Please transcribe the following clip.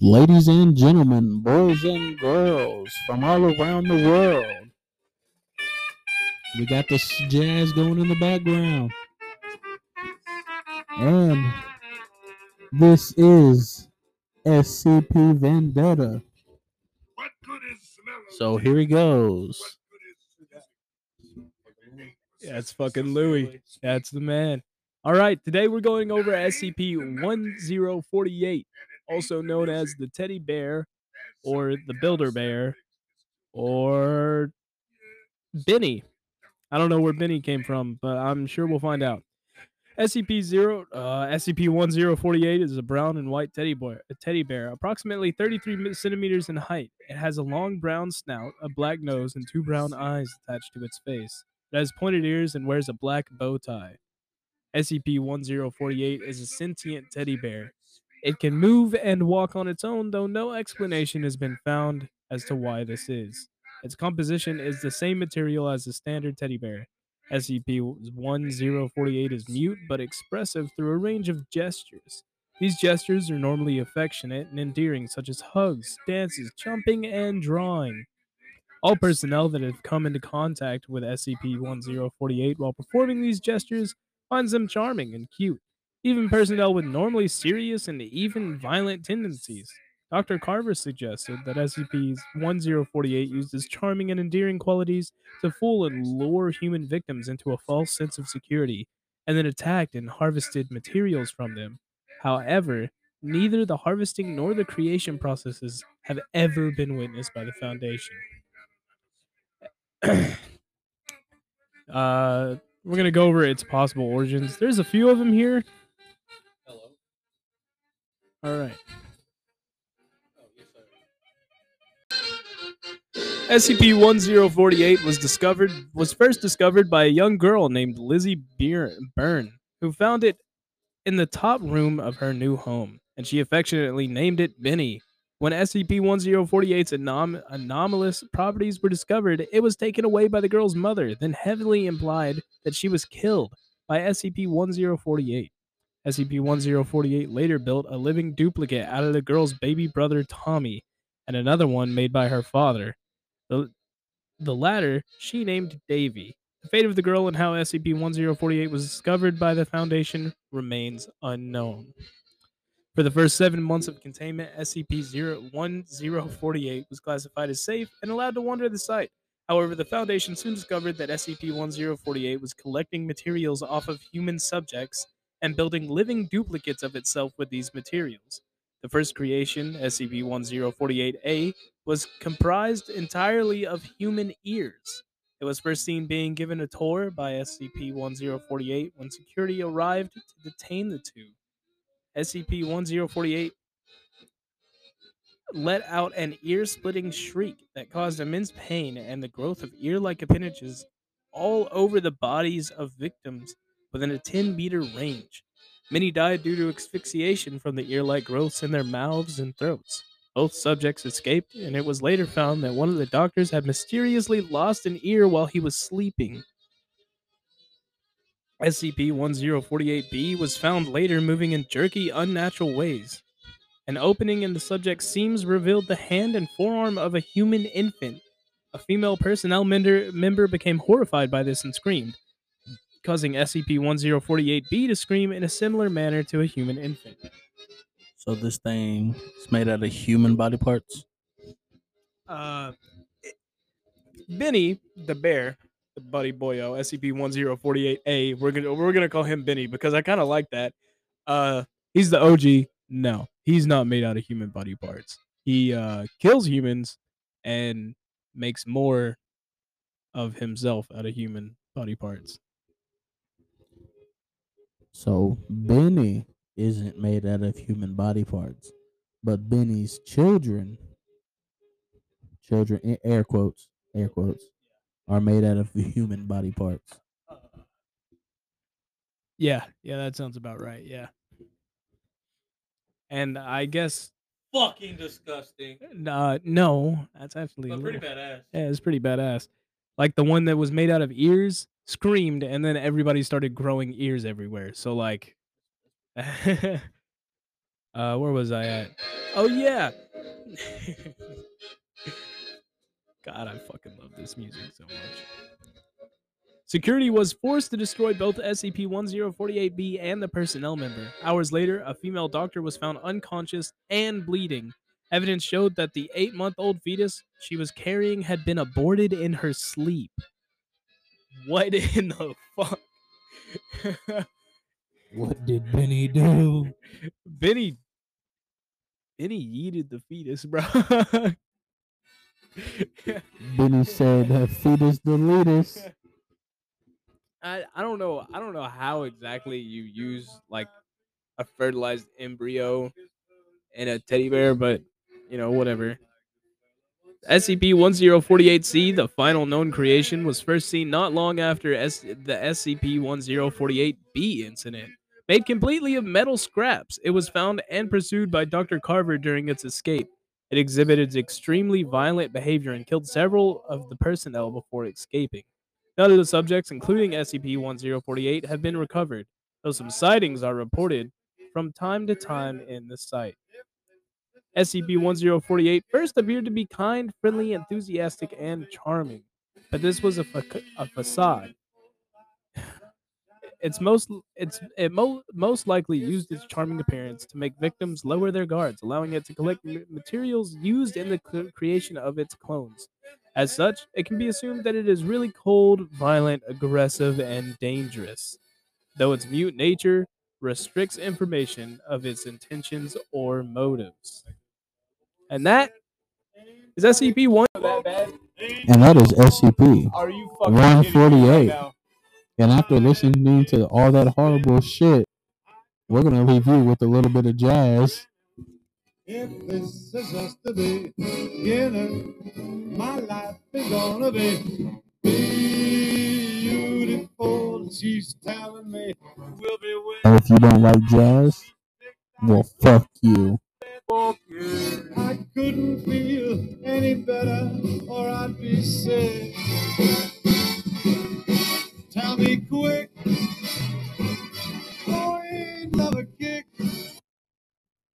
Ladies and gentlemen, boys and girls from all around the world, we got this jazz going in the background. And this is SCP Vendetta. So here he goes. That's fucking Louis. That's the man. All right, today we're going over SCP 1048, also known as the Teddy Bear or the Builder Bear or Benny. I don't know where Benny came from, but I'm sure we'll find out. SCP 0 uh, SCP 1048 is a brown and white teddy bear, a teddy bear, approximately 33 centimeters in height. It has a long brown snout, a black nose, and two brown eyes attached to its face. It has pointed ears and wears a black bow tie. SCP 1048 is a sentient teddy bear. It can move and walk on its own, though no explanation has been found as to why this is. Its composition is the same material as the standard teddy bear. SCP 1048 is mute but expressive through a range of gestures. These gestures are normally affectionate and endearing, such as hugs, dances, jumping, and drawing. All personnel that have come into contact with SCP 1048 while performing these gestures finds them charming and cute. Even personnel with normally serious and even violent tendencies. Dr. Carver suggested that SCP 1048 uses charming and endearing qualities to fool and lure human victims into a false sense of security, and then attacked and harvested materials from them. However, neither the harvesting nor the creation processes have ever been witnessed by the Foundation. uh, we're gonna go over its possible origins. There's a few of them here. All right. SCP-1048 was discovered was first discovered by a young girl named Lizzie Beer- Byrne, who found it in the top room of her new home, and she affectionately named it Benny. When SCP-1048's anom- anomalous properties were discovered, it was taken away by the girl's mother, then heavily implied that she was killed by SCP-1048. SCP-1048 later built a living duplicate out of the girl's baby brother Tommy, and another one made by her father. The, the latter she named Davy. The fate of the girl and how SCP-1048 was discovered by the Foundation remains unknown. For the first seven months of containment, SCP-1048 was classified as safe and allowed to wander the site. However, the Foundation soon discovered that SCP-1048 was collecting materials off of human subjects and building living duplicates of itself with these materials. The first creation, SCP-1048-A, was comprised entirely of human ears. It was first seen being given a tour by SCP-1048 when security arrived to detain the two. SCP-1048 let out an ear-splitting shriek that caused immense pain and the growth of ear-like appendages all over the bodies of victims within a 10-meter range. Many died due to asphyxiation from the ear-like growths in their mouths and throats. Both subjects escaped, and it was later found that one of the doctors had mysteriously lost an ear while he was sleeping. SCP-1048-B was found later moving in jerky, unnatural ways. An opening in the subject's seams revealed the hand and forearm of a human infant. A female personnel member became horrified by this and screamed, causing SCP-1048-B to scream in a similar manner to a human infant. So this thing is made out of human body parts. Uh, Benny the bear, the buddy boyo, SCP-1048-A. We're gonna we're gonna call him Benny because I kind of like that. Uh, he's the OG. No, he's not made out of human body parts. He uh kills humans and makes more of himself out of human body parts. So Benny isn't made out of human body parts, but Benny's children, children, in air quotes, air quotes, are made out of human body parts. Yeah, yeah, that sounds about right. Yeah. And I guess Fucking disgusting. uh no, that's actually But pretty little- badass. Yeah, it's pretty badass. Like the one that was made out of ears screamed, and then everybody started growing ears everywhere. So like, uh, where was I at? Oh yeah. God, I fucking love this music so much. Security was forced to destroy both SCP-1048-B and the personnel member. Hours later, a female doctor was found unconscious and bleeding. Evidence showed that the eight-month-old fetus she was carrying had been aborted in her sleep. What in the fuck? What did Benny do? Benny Benny yeeted the fetus, bro. Benny said, uh, "Fetus the leaders." I, I don't know I don't know how exactly you use like a fertilized embryo in a teddy bear, but you know, whatever. SCP-1048-C, the final known creation, was first seen not long after S- the SCP-1048-B incident. Made completely of metal scraps, it was found and pursued by Dr. Carver during its escape. It exhibited extremely violent behavior and killed several of the personnel before escaping. None of the subjects, including SCP-1048, have been recovered, though some sightings are reported from time to time in the site. SCP-1048 first appeared to be kind, friendly, enthusiastic, and charming, but this was a, fa- a facade. It's most it's it mo- most likely used its charming appearance to make victims lower their guards, allowing it to collect materials used in the cl- creation of its clones. As such, it can be assumed that it is really cold, violent, aggressive, and dangerous, though its mute nature restricts information of its intentions or motives. And that is SCP one. That bad? And that is SCP. Are you fucking 148. And after listening to all that horrible shit, we're gonna leave you with a little bit of jazz. If this is just the beginning, my life is gonna be beautiful. She's telling me we'll be with And if you don't like jazz, well, fuck you. I couldn't feel any better, or I'd be sick.